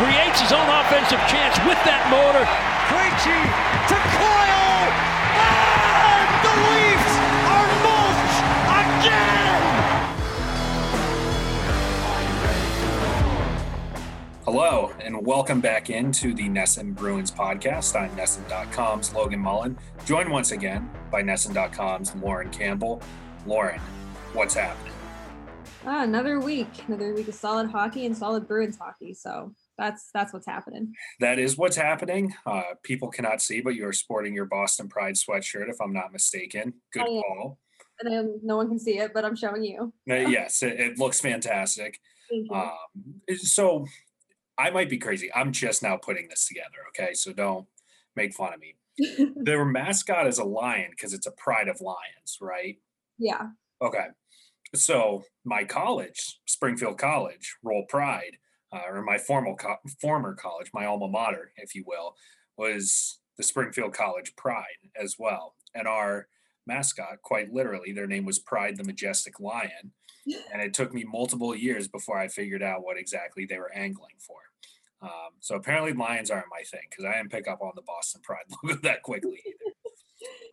creates his own offensive chance with that motor. Krejci to Coyle, and the Leafs are mulch again! Hello, and welcome back into the NESN Bruins podcast. I'm NESN.com's Logan Mullen, joined once again by NESN.com's Lauren Campbell. Lauren, what's happening? Ah, another week, another week of solid hockey and solid Bruins hockey. So that's that's what's happening. That is what's happening. Uh, people cannot see, but you are sporting your Boston Pride sweatshirt, if I'm not mistaken. Good call. And then no one can see it, but I'm showing you. Uh, yes, it, it looks fantastic. Um, so I might be crazy. I'm just now putting this together. Okay, so don't make fun of me. Their mascot is a lion because it's a pride of lions, right? yeah. Okay. So my college, Springfield College, Roll Pride, uh, or my formal co- former college, my alma mater, if you will, was the Springfield College Pride as well. And our mascot, quite literally, their name was Pride the Majestic Lion. And it took me multiple years before I figured out what exactly they were angling for. Um, so apparently lions aren't my thing because I didn't pick up on the Boston Pride logo that quickly either.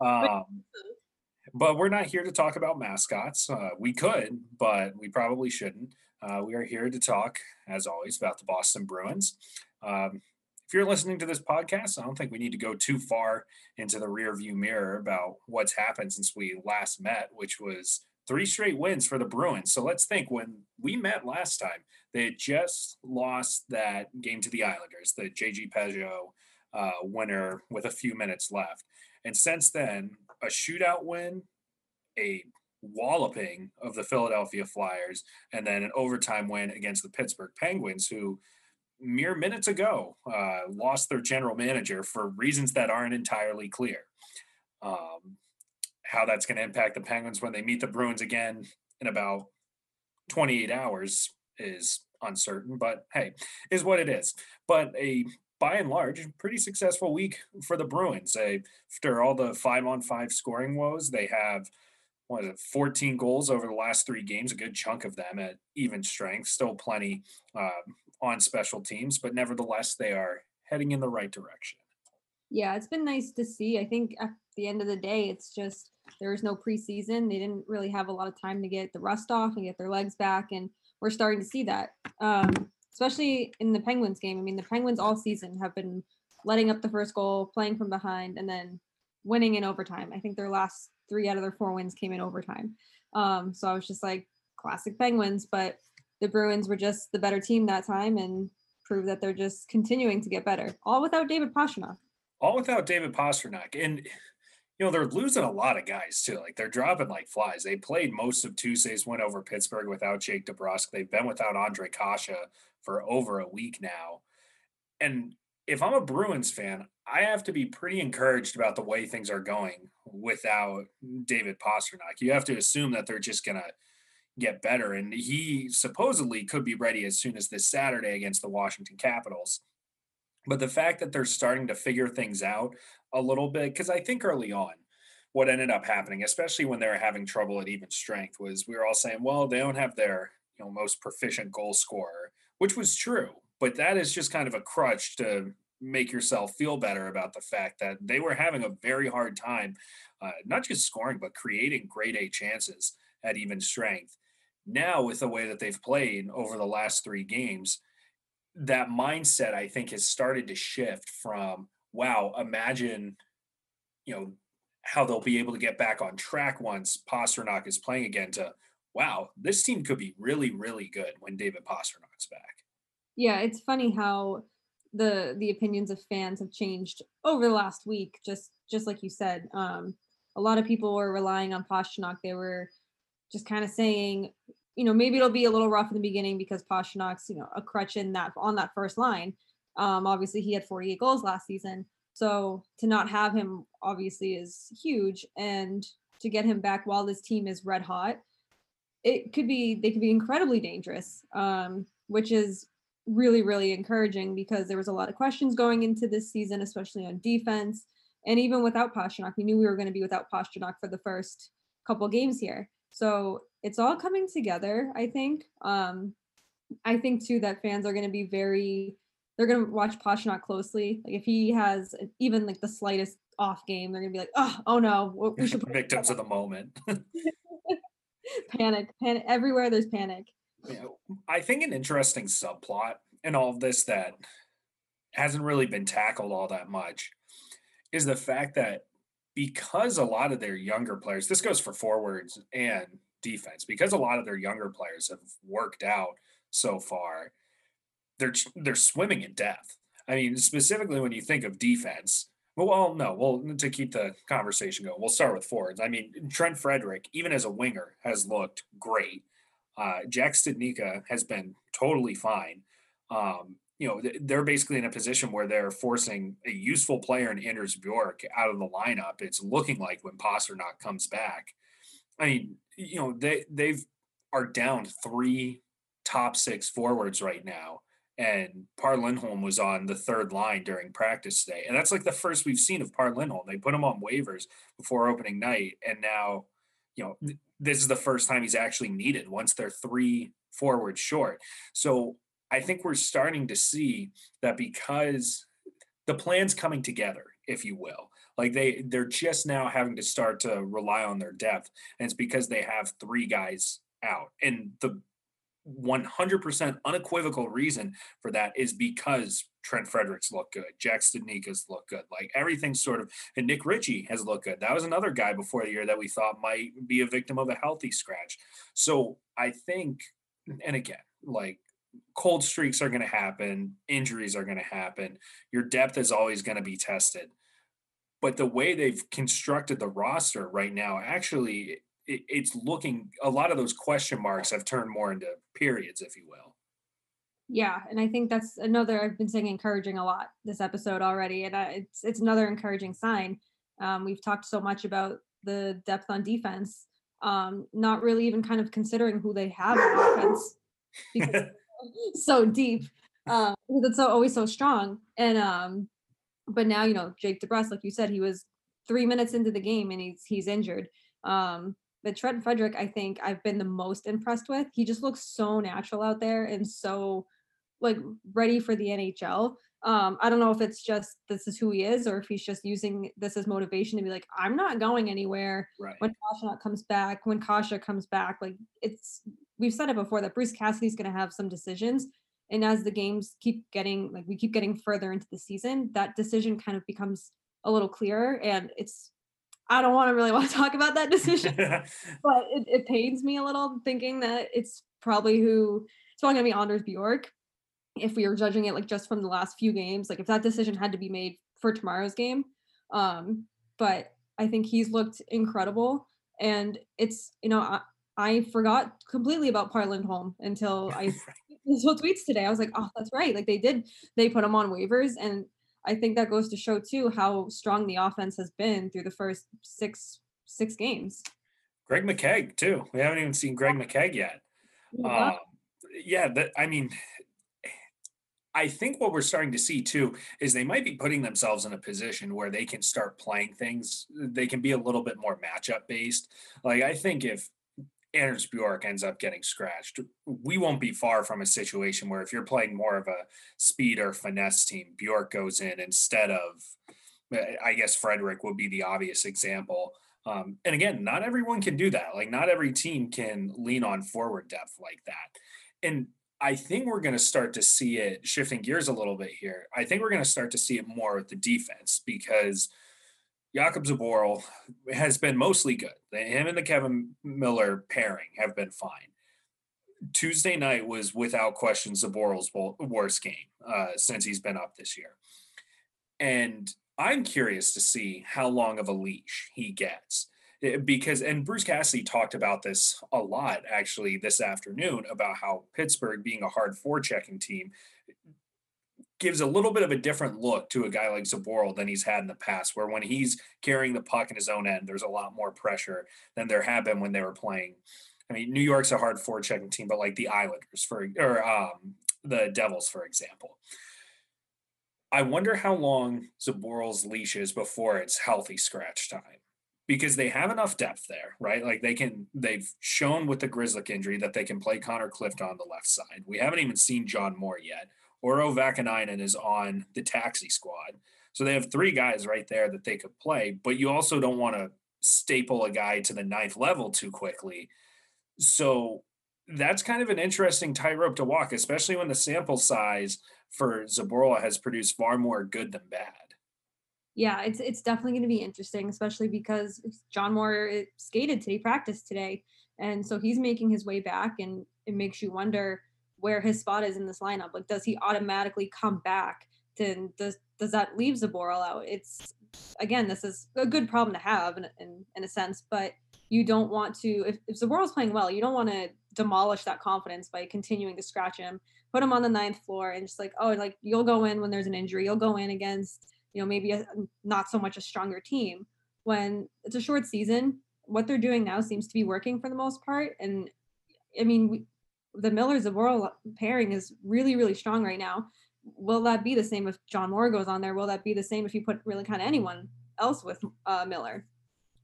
Um, but we're not here to talk about mascots. Uh, we could, but we probably shouldn't. Uh, we are here to talk, as always, about the Boston Bruins. Um, if you're listening to this podcast, I don't think we need to go too far into the rear view mirror about what's happened since we last met, which was three straight wins for the Bruins. So let's think when we met last time, they just lost that game to the Islanders, the JG Pageau uh, winner with a few minutes left. And since then, a shootout win, a walloping of the Philadelphia Flyers, and then an overtime win against the Pittsburgh Penguins, who mere minutes ago uh, lost their general manager for reasons that aren't entirely clear. Um, how that's going to impact the Penguins when they meet the Bruins again in about 28 hours is uncertain, but hey, is what it is. But a by and large, pretty successful week for the Bruins. After all the five on five scoring woes, they have what is it, 14 goals over the last three games, a good chunk of them at even strength, still plenty uh, on special teams, but nevertheless, they are heading in the right direction. Yeah, it's been nice to see. I think at the end of the day, it's just there was no preseason. They didn't really have a lot of time to get the rust off and get their legs back, and we're starting to see that, um, especially in the Penguins game. I mean, the Penguins all season have been letting up the first goal, playing from behind, and then winning in overtime. I think their last three out of their four wins came in overtime. Um, so I was just like, classic Penguins, but the Bruins were just the better team that time and proved that they're just continuing to get better, all without David Pastrnak. All without David Pastrnak. And, you know, they're losing a lot of guys too. Like they're dropping like flies. They played most of Tuesday's win over Pittsburgh without Jake DeBrusk. They've been without Andre Kase for over a week now. And if I'm a Bruins fan, I have to be pretty encouraged about the way things are going without David Pastrnak. You have to assume that they're just going to get better. And he supposedly could be ready as soon as this Saturday against the Washington Capitals. But the fact that they're starting to figure things out a little bit, because I think early on, what ended up happening, especially when they were having trouble at even strength, was we were all saying, well, they don't have their you know most proficient goal scorer, which was true. But that is just kind of a crutch to make yourself feel better about the fact that they were having a very hard time, uh, not just scoring, but creating grade A chances at even strength. Now, with the way that they've played over the last three games, that mindset I think has started to shift from wow, imagine, you know, how they'll be able to get back on track once Pastrnak is playing again to wow, this team could be really, really good when David Pastrnak's back. Yeah, it's funny how the the opinions of fans have changed over the last week. Just just like you said, um, a lot of people were relying on Pastrnak. They were just kind of saying, you know, maybe it'll be a little rough in the beginning because Pastrnak's, you know, a crutch in that on that first line. Um, obviously, he had 48 goals last season, so to not have him obviously is huge, and to get him back while this team is red hot, it could be they could be incredibly dangerous, um, which is really really encouraging because there was a lot of questions going into this season, especially on defense, and even without Pastrnak, we knew we were going to be without Pastrnak for the first couple games here. So it's all coming together, I think. Um, I think too that fans are going to be very they're gonna watch Pastrnak closely. Like if he has even like the slightest off game, they're gonna be like, oh, oh no, we should victims of the moment. panic, panic everywhere. There's panic. Yeah, I think an interesting subplot in all of this that hasn't really been tackled all that much is the fact that because a lot of their younger players, this goes for forwards and defense, because a lot of their younger players have worked out so far, they're they're swimming in depth. I mean, specifically when you think of defense. Well, no, well, to keep the conversation going, we'll start with forwards. I mean, Trent Frederic, even as a winger, has looked great. Uh, Jack Studnicka has been totally fine. Um, you know, they're basically in a position where they're forcing a useful player in Anders Bjork out of the lineup. It's looking like when Pastrnak comes back. I mean, you know, they they've are down three top six forwards right now. And Par Lindholm was on the third line during practice today. And that's like the first we've seen of Par Lindholm. They put him on waivers before opening night. And now, you know, this is the first time he's actually needed once they're three forwards short. So I think we're starting to see that because the plan's coming together, if you will. Like they they're just now having to start to rely on their depth. And it's because they have three guys out. And the 100% unequivocal reason for that is because Trent Frederic's look good, Jack Studnicka's look good, like everything's sort of, and Nick Ritchie has looked good. That was another guy before the year that we thought might be a victim of a healthy scratch. So I think, and again, like cold streaks are going to happen, injuries are going to happen, your depth is always going to be tested. But the way they've constructed the roster right now actually it, it's looking a lot of those question marks have turned more into periods, if you will. Yeah, and I think that's another. I've been saying encouraging a lot this episode already, and I, it's it's another encouraging sign. Um, we've talked so much about the depth on defense, um, not really even kind of considering who they have on offense, because so deep. Um, it's so always so strong, and um, but now you know Jake DeBrusk, like you said, he was three minutes into the game and he's he's injured. Um, but Trent Frederic I think I've been the most impressed with. He just looks so natural out there and so like ready for the NHL. Um, I don't know if it's just this is who he is or if he's just using this as motivation to be like, I'm not going anywhere right. when Kase comes back, when Kase comes back. Like it's we've said it before that Bruce Cassidy's gonna have some decisions. And as the games keep getting like we keep getting further into the season, that decision kind of becomes a little clearer. And it's I don't want to really want to talk about that decision, but it, it, pains me a little thinking that it's probably who it's probably gonna be Anders Bjork. If we were judging it like just from the last few games, like if that decision had to be made for tomorrow's game, um, but I think he's looked incredible, and it's you know I, I forgot completely about Par Lindholm until I saw tweets today. I was like, oh, that's right. Like they did, they put him on waivers, and I think that goes to show too how strong the offense has been through the first six six games. Greg McKegg too. We haven't even seen Greg McKegg yet. Um, yeah, that I mean, I think what we're starting to see too is they might be putting themselves in a position where they can start playing things. They can be a little bit more matchup based. Like I think if Anders Bjork ends up getting scratched, we won't be far from a situation where if you're playing more of a speed or finesse team, Bjork goes in instead of, eh, I guess Frederic would be the obvious example. Um, and again, not everyone can do that. Like, not every team can lean on forward depth like that. And I think we're going to start to see it shifting gears a little bit here. I think we're going to start to see it more with the defense because – Jakob Zboril has been mostly good. Him and the Kevan Miller pairing have been fine. Tuesday night was without question Zboril's worst game uh, since he's been up this year. And I'm curious to see how long of a leash he gets because and Bruce Cassidy talked about this a lot actually this afternoon about how Pittsburgh being a hard forechecking team gives a little bit of a different look to a guy like Zboril than he's had in the past, where when he's carrying the puck in his own end, there's a lot more pressure than there had been when they were playing. I mean, New York's a hard forechecking team, but like the Islanders for or um, the Devils, for example. I wonder how long Zboril's leash is before it's healthy scratch time. Because they have enough depth there, right? Like they can, they've shown with the Grzelcyk injury that they can play Connor Clift on the left side. We haven't even seen John Moore yet Vaakanainen is on the taxi squad. So they have three guys right there that they could play, but you also don't want to staple a guy to the ninth level too quickly. So that's kind of an interesting tightrope to walk, especially when the sample size for Zboril has produced far more good than bad. Yeah, it's it's definitely going to be interesting, especially because John Moore skated today, practiced today, and so he's making his way back, and it makes you wonder where his spot is in this lineup. Like, does he automatically come back? Then does does that leave Zboril out? It's again, this is a good problem to have in, in, in a sense, but you don't want to if, if Zboril's playing well, you don't want to demolish that confidence by continuing to scratch him, put him on the ninth floor, and just like, oh, like you'll go in when there's an injury, you'll go in against, you know, maybe a, not so much a stronger team. When it's a short season, what they're doing now seems to be working for the most part. And I mean, we, the of Zboril pairing is really, really strong right now. Will that be the same if John Moore goes on there? Will that be the same if you put really kind of anyone else with uh, Miller?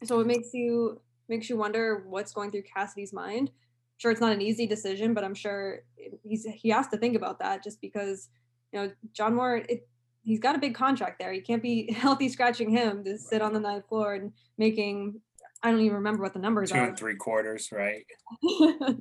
So it makes you makes you wonder what's going through Cassidy's mind sure it's not an easy decision, but I'm sure he's he has to think about that just because you know John Moore it, he's got a big contract there. You can't be healthy scratching him to sit on the ninth floor and making I don't even remember what the numbers Two are. Two and three quarters, right?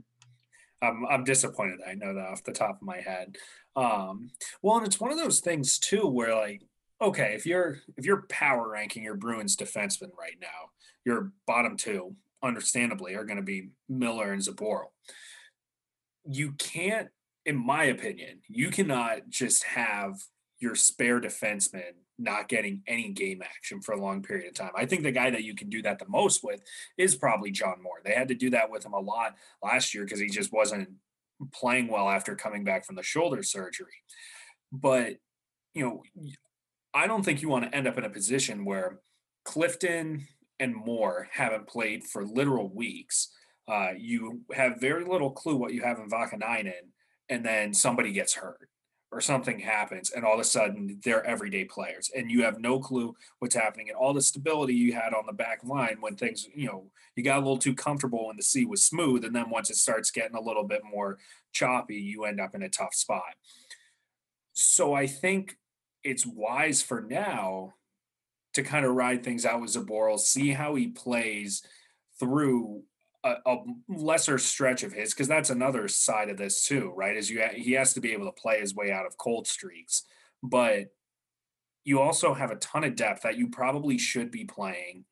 I'm I'm disappointed. I know that off the top of my head. Um, well, and it's one of those things too where like, okay, if you're if you're power ranking your Bruins defenseman right now, you're bottom two, understandably, are going to be Miller and Zboril. You can't, in my opinion, you cannot just have your spare defenseman not getting any game action for a long period of time. I think the guy that you can do that the most with is probably John Moore. They had to do that with him a lot last year because he just wasn't playing well after coming back from the shoulder surgery. But, you know, I don't think you want to end up in a position where Clifton and Moore haven't played for literal weeks. Uh, you have very little clue what you have in Vaakanainen, and then somebody gets hurt or something happens, and all of a sudden they're everyday players, and you have no clue what's happening. And all the stability you had on the back line when things, you know, you got a little too comfortable when the sea was smooth, and then once it starts getting a little bit more choppy, you end up in a tough spot. So I think it's wise for now to kind of ride things out with Zboril, see how he plays through a, a lesser stretch of his, because that's another side of this too, right? Is you ha- he has to be able to play his way out of cold streaks, but you also have a ton of depth that you probably should be playing,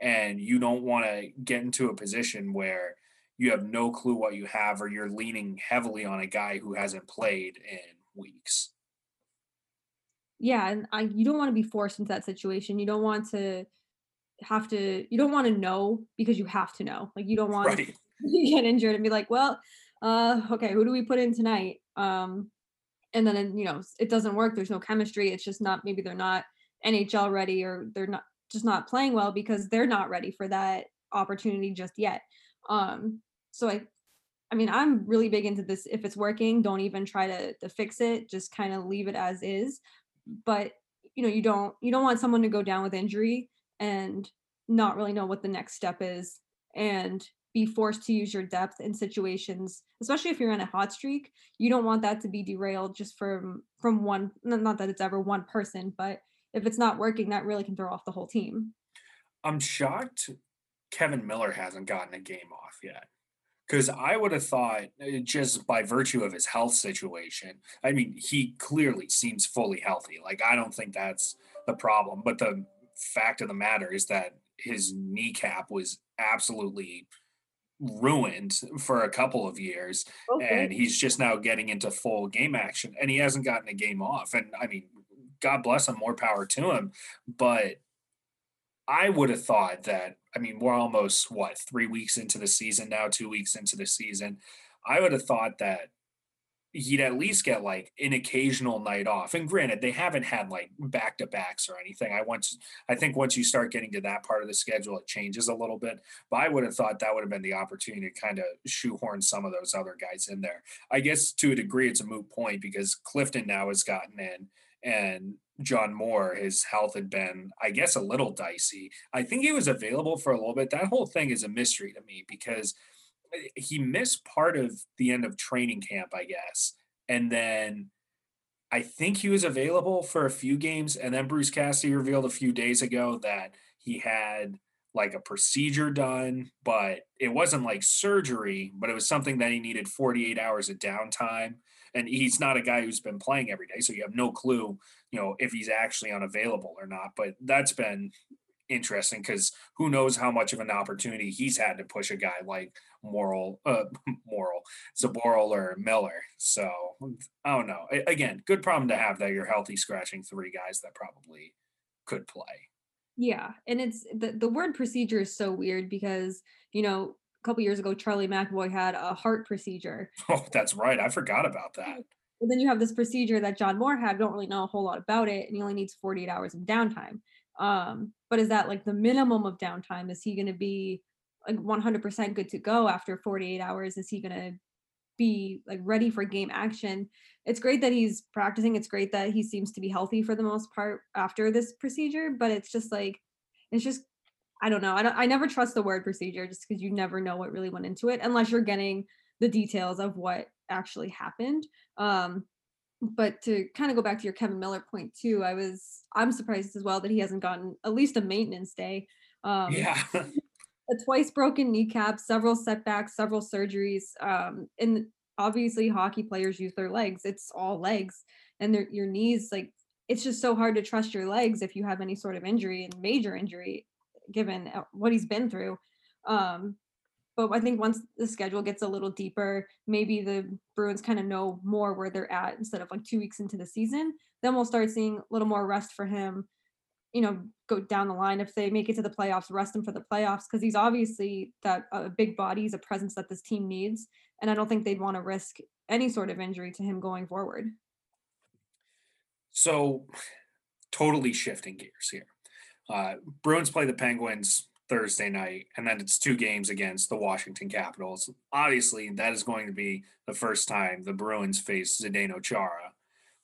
and you don't want to get into a position where you have no clue what you have, or you're leaning heavily on a guy who hasn't played in weeks yeah and I, you don't want to be forced into that situation you don't want to have to you don't want to know because you have to know like you don't want right. to get injured and be like well uh okay who do we put in tonight? Um and then you know it doesn't work there's no chemistry it's just not maybe they're not nhl ready or they're not just not playing well because they're not ready for that opportunity just yet. Um so i i mean i'm really big into this if it's working don't even try to to fix it just kind of leave it as is. But you know you don't you don't want someone to go down with injury and not really know what the next step is and be forced to use your depth in situations especially if you're on a hot streak you don't want that to be derailed just from from one not that it's ever one person but if it's not working that really can throw off the whole team i'm shocked kevan miller hasn't gotten a game off yet because I would have thought uh, just by virtue of his health situation, I mean, he clearly seems fully healthy. Like, I don't think that's the problem. But the fact of the matter is that his kneecap was absolutely ruined for a couple of years okay. and he's just now getting into full game action and he hasn't gotten a game off and i mean god bless him more power to him but i would have thought that I mean, we're almost what three weeks into the season now, two weeks into the season. I would have thought that he'd at least get like an occasional night off. And granted, they haven't had like back to backs or anything. I once I think once you start getting to that part of the schedule, it changes a little bit. But I would have thought that would have been the opportunity to kind of shoehorn some of those other guys in there. I guess to a degree it's a moot point because Clifton now has gotten in and John Moore, his health had been, I guess, a little dicey. I think he was available for a little bit. That whole thing is a mystery to me because he missed part of the end of training camp, I guess. And then I think he was available for a few games, and then Bruce Cassidy revealed a few days ago that he had like a procedure done, but it wasn't like surgery, but it was something that he needed 48 hours of downtime. And he's not a guy who's been playing every day, so you have no clue, you know, if he's actually unavailable or not. But that's been interesting because who knows how much of an opportunity he's had to push a guy like Moral, uh, Moral, Zboril or Miller. So I don't know. Again, good problem to have that you're healthy, scratching three guys that probably could play. Yeah, and it's the the word procedure is so weird because you know a couple years ago Charlie McAvoy had a heart procedure. Oh, that's right. I forgot about that. And then you have this procedure that John Moore had. Don't really know a whole lot about it, and he only needs 48 hours of downtime. Um, but is that like the minimum of downtime? Is he going to be like 100% good to go after 48 hours? Is he going to be like ready for game action? It's great that he's practicing. It's great that he seems to be healthy for the most part after this procedure, but it's just like, it's just, I don't know. I, don't, I never trust the word procedure just because you never know what really went into it unless you're getting the details of what actually happened. Um, but to kind of go back to your Kevan Miller point too, I was I'm surprised as well that he hasn't gotten at least a maintenance day. Um, yeah. a twice broken kneecap, several setbacks, several surgeries. Um, and obviously, hockey players use their legs. It's all legs, and your knees. Like it's just so hard to trust your legs if you have any sort of injury and major injury, given uh, what he's been through. Um, but I think once the schedule gets a little deeper, maybe the Bruins kind of know more where they're at instead of like two weeks into the season. Then we'll start seeing a little more rest for him. You know, go down the line if they make it to the playoffs, rest him for the playoffs because he's obviously that a uh, big body, he's a presence that this team needs, and I don't think they'd want to risk any sort of injury to him going forward. So, totally shifting gears here. Uh, Bruins play the Penguins Thursday night, and then it's two games against the Washington Capitals. Obviously, that is going to be the first time the Bruins face Zdeno Chara,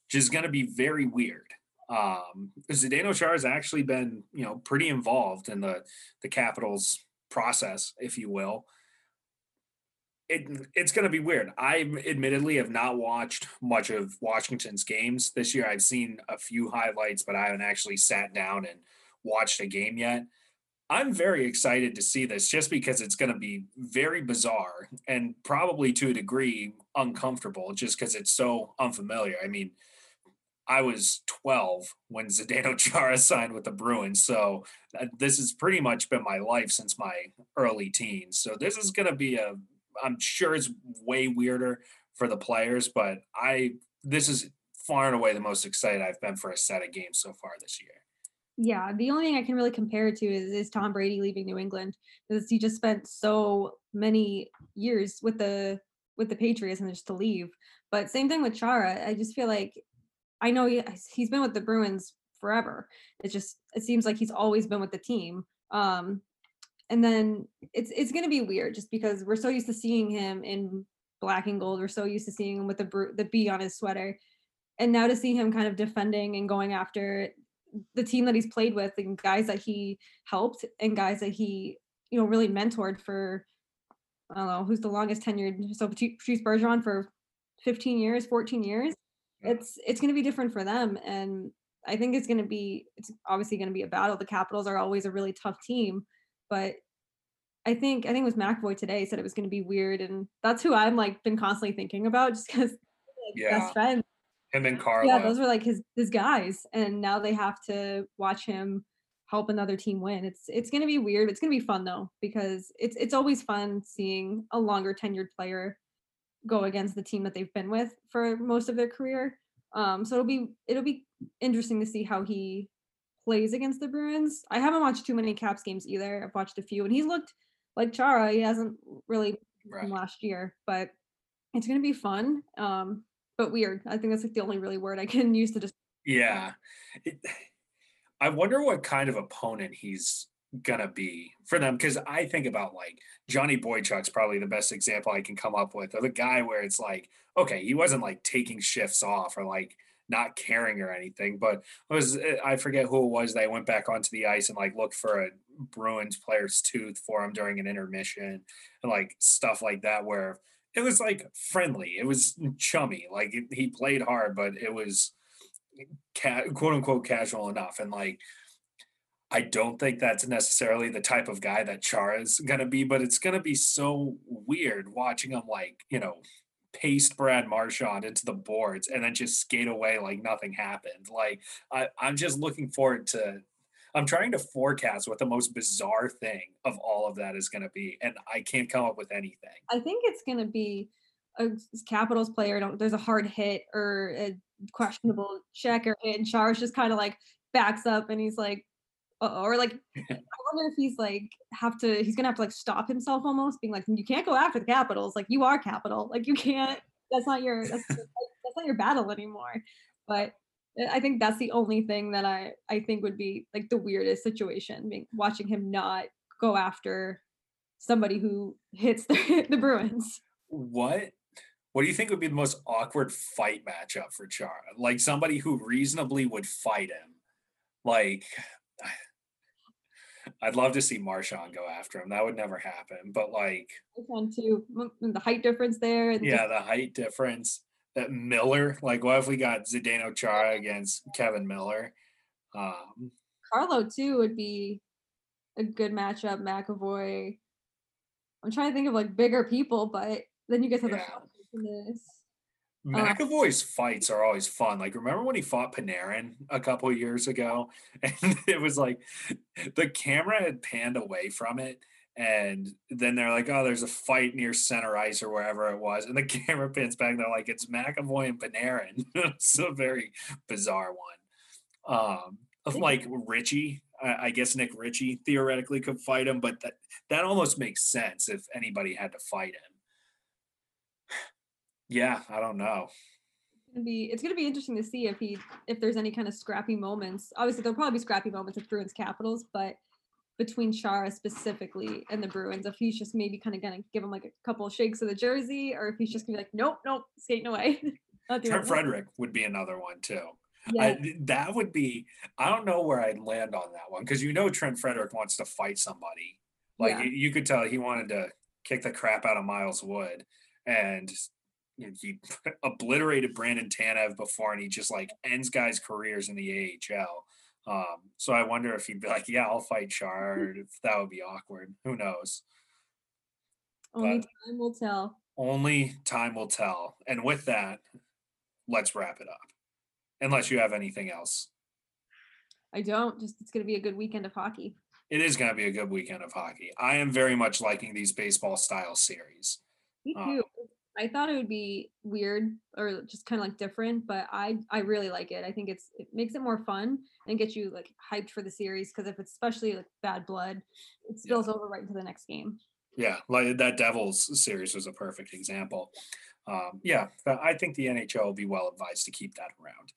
which is going to be very weird. Um, Zdeno Chara has actually been, you know, pretty involved in the the Capitals process, if you will. It, it's going to be weird. I admittedly have not watched much of Washington's games this year. I've seen a few highlights, but I haven't actually sat down and watched a game yet. I'm very excited to see this just because it's going to be very bizarre and probably to a degree uncomfortable just because it's so unfamiliar. I mean, I was 12 when Zdeno Chara signed with the Bruins. So uh, this has pretty much been my life since my early teens. So this is going to be a, I'm sure it's way weirder for the players, but I, this is far and away the most excited I've been for a set of games so far this year. Yeah, the only thing I can really compare it to is, is Tom Brady leaving New England because he just spent so many years with the with the Patriots and just to leave. But same thing with Chara. I just feel like I know he, he's been with the Bruins forever. It just it seems like he's always been with the team. Um, and then it's it's going to be weird just because we're so used to seeing him in black and gold. We're so used to seeing him with the the B on his sweater, and now to see him kind of defending and going after the team that he's played with and guys that he helped and guys that he you know really mentored for I don't know who's the longest tenured so Patrice Bergeron for 15 years 14 years. It's it's going to be different for them and I think it's going to be it's obviously going to be a battle. The Capitals are always a really tough team but I think I think it was McAvoy today said it was going to be weird and that's who I'm like been constantly thinking about just because like, yeah. best friends him and Carlo. Yeah, those were like his his guys, and now they have to watch him help another team win. It's it's gonna be weird. It's gonna be fun though because it's it's always fun seeing a longer tenured player go against the team that they've been with for most of their career. Um, so it'll be it'll be interesting to see how he plays against the Bruins. I haven't watched too many Caps games either. I've watched a few, and he's looked like Chara. He hasn't really right. last year, but it's gonna be fun. Um, but weird. I think that's like the only really word I can use to just. Yeah, it, I wonder what kind of opponent he's gonna be for them because I think about like Johnny Boychuk's probably the best example I can come up with of a guy where it's like, okay, he wasn't like taking shifts off or like not caring or anything, but was eh, I forget who it was that went back onto the ice and like looked for a Bruins player's tooth for him during an intermission and like stuff like that where it was like friendly. It was chummy. Like he played hard, but it was ca- quote unquote casual enough. And like, I don't think that's necessarily the type of guy that Chara is going to be, but it's going to be so weird watching him like, you know, paste Brad Marchand into the boards and then just skate away like nothing happened. Like I, I'm just looking forward to I'm trying to forecast what the most bizarre thing of all of that is going to be, and I can't come up with anything. I think it's going to be a Capitals player. Don't, There's a hard hit or a questionable check or hit, and Chara's just kind of like backs up, and he's like, Uh-oh. or like, I wonder if he's like have to. He's gonna have to like stop himself almost, being like, you can't go after the Capitals. Like you are Capital. Like you can't. That's not your. That's, that's not your battle anymore. But I think that's the only thing that I I think would be like the weirdest situation, being, watching him not go after somebody who hits the, the Bruins. What what do you think would be the most awkward fight matchup for Chara? Like somebody who reasonably would fight him. Like I'd love to see Marchand go after him. That would never happen. But like too, the height difference there. yeah, just- the height difference that Miller. Like, what if we got Zdeno Chara against Kevan Miller? Um, Carlo too would be a good matchup. McAvoy. I'm trying to think of like bigger people, but then you guys have yeah. the this. Uh, McAvoy's fights are always fun. Like, remember when he fought Panarin a couple years ago? And it was like the camera had panned away from it and then they're like, "Oh, there's a fight near center ice or wherever it was," and the camera pans back. They're like, "It's McAvoy and Panarin." it's a very bizarre one. Um, like Ritchie, I, I guess Nick Ritchie theoretically could fight him, but that that almost makes sense if anybody had to fight him. Yeah, I don't know. It's gonna be it's gonna be interesting to see if he if there's any kind of scrappy moments. Obviously, there'll probably be scrappy moments with Bruins Capitals, but between Chara specifically and the Bruins, if he's just maybe kind of gonna give him like a couple of shakes of the jersey, or if he's just gonna be like, nope, nope, skating away. Trent Frederic would be another one too. Yeah. I, that would be. I don't know where I'd land on that one because you know Trent Frederic wants to fight somebody. Like yeah. you could tell he wanted to kick the crap out of Miles Wood, and he obliterated Brandon Tanev before, and he just like ends guys' careers in the AHL. Um, so I wonder if he'd be like, "Yeah, I'll fight Char." if that would be awkward. Who knows? Only but time will tell. Only time will tell. And with that, let's wrap it up. Unless you have anything else. I don't. Just it's going to be a good weekend of hockey. It is going to be a good weekend of hockey. I am very much liking these baseball style series. Me um, too. Um, I thought it would be weird or just kind of like different, but I I really like it. I think it's it makes it more fun and gets you like hyped for the series because if it's especially like bad blood, it spills yeah. over right into the next game. Yeah, like that Devils series was a perfect example. Um, yeah, I think the NHL will be well advised to keep that around.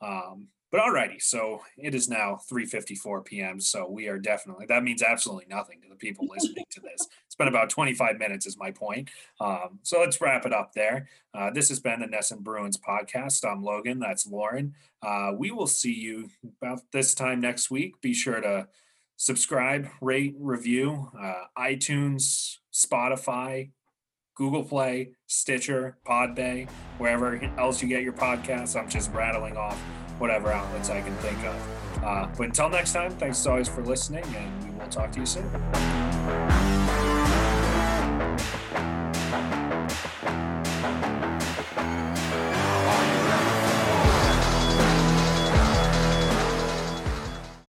Um, but alrighty, so it is now 3:54 p.m. So we are definitely that means absolutely nothing to the people listening to this. Been about 25 minutes, is my point. Um, so let's wrap it up there. Uh, this has been the NESN Bruins podcast. I'm Logan. That's Lauren. Uh, we will see you about this time next week. Be sure to subscribe, rate, review, uh, iTunes, Spotify, Google Play, Stitcher, Podbay, wherever else you get your podcasts. I'm just rattling off whatever outlets I can think of. Uh, but until next time, thanks as always for listening, and we will talk to you soon.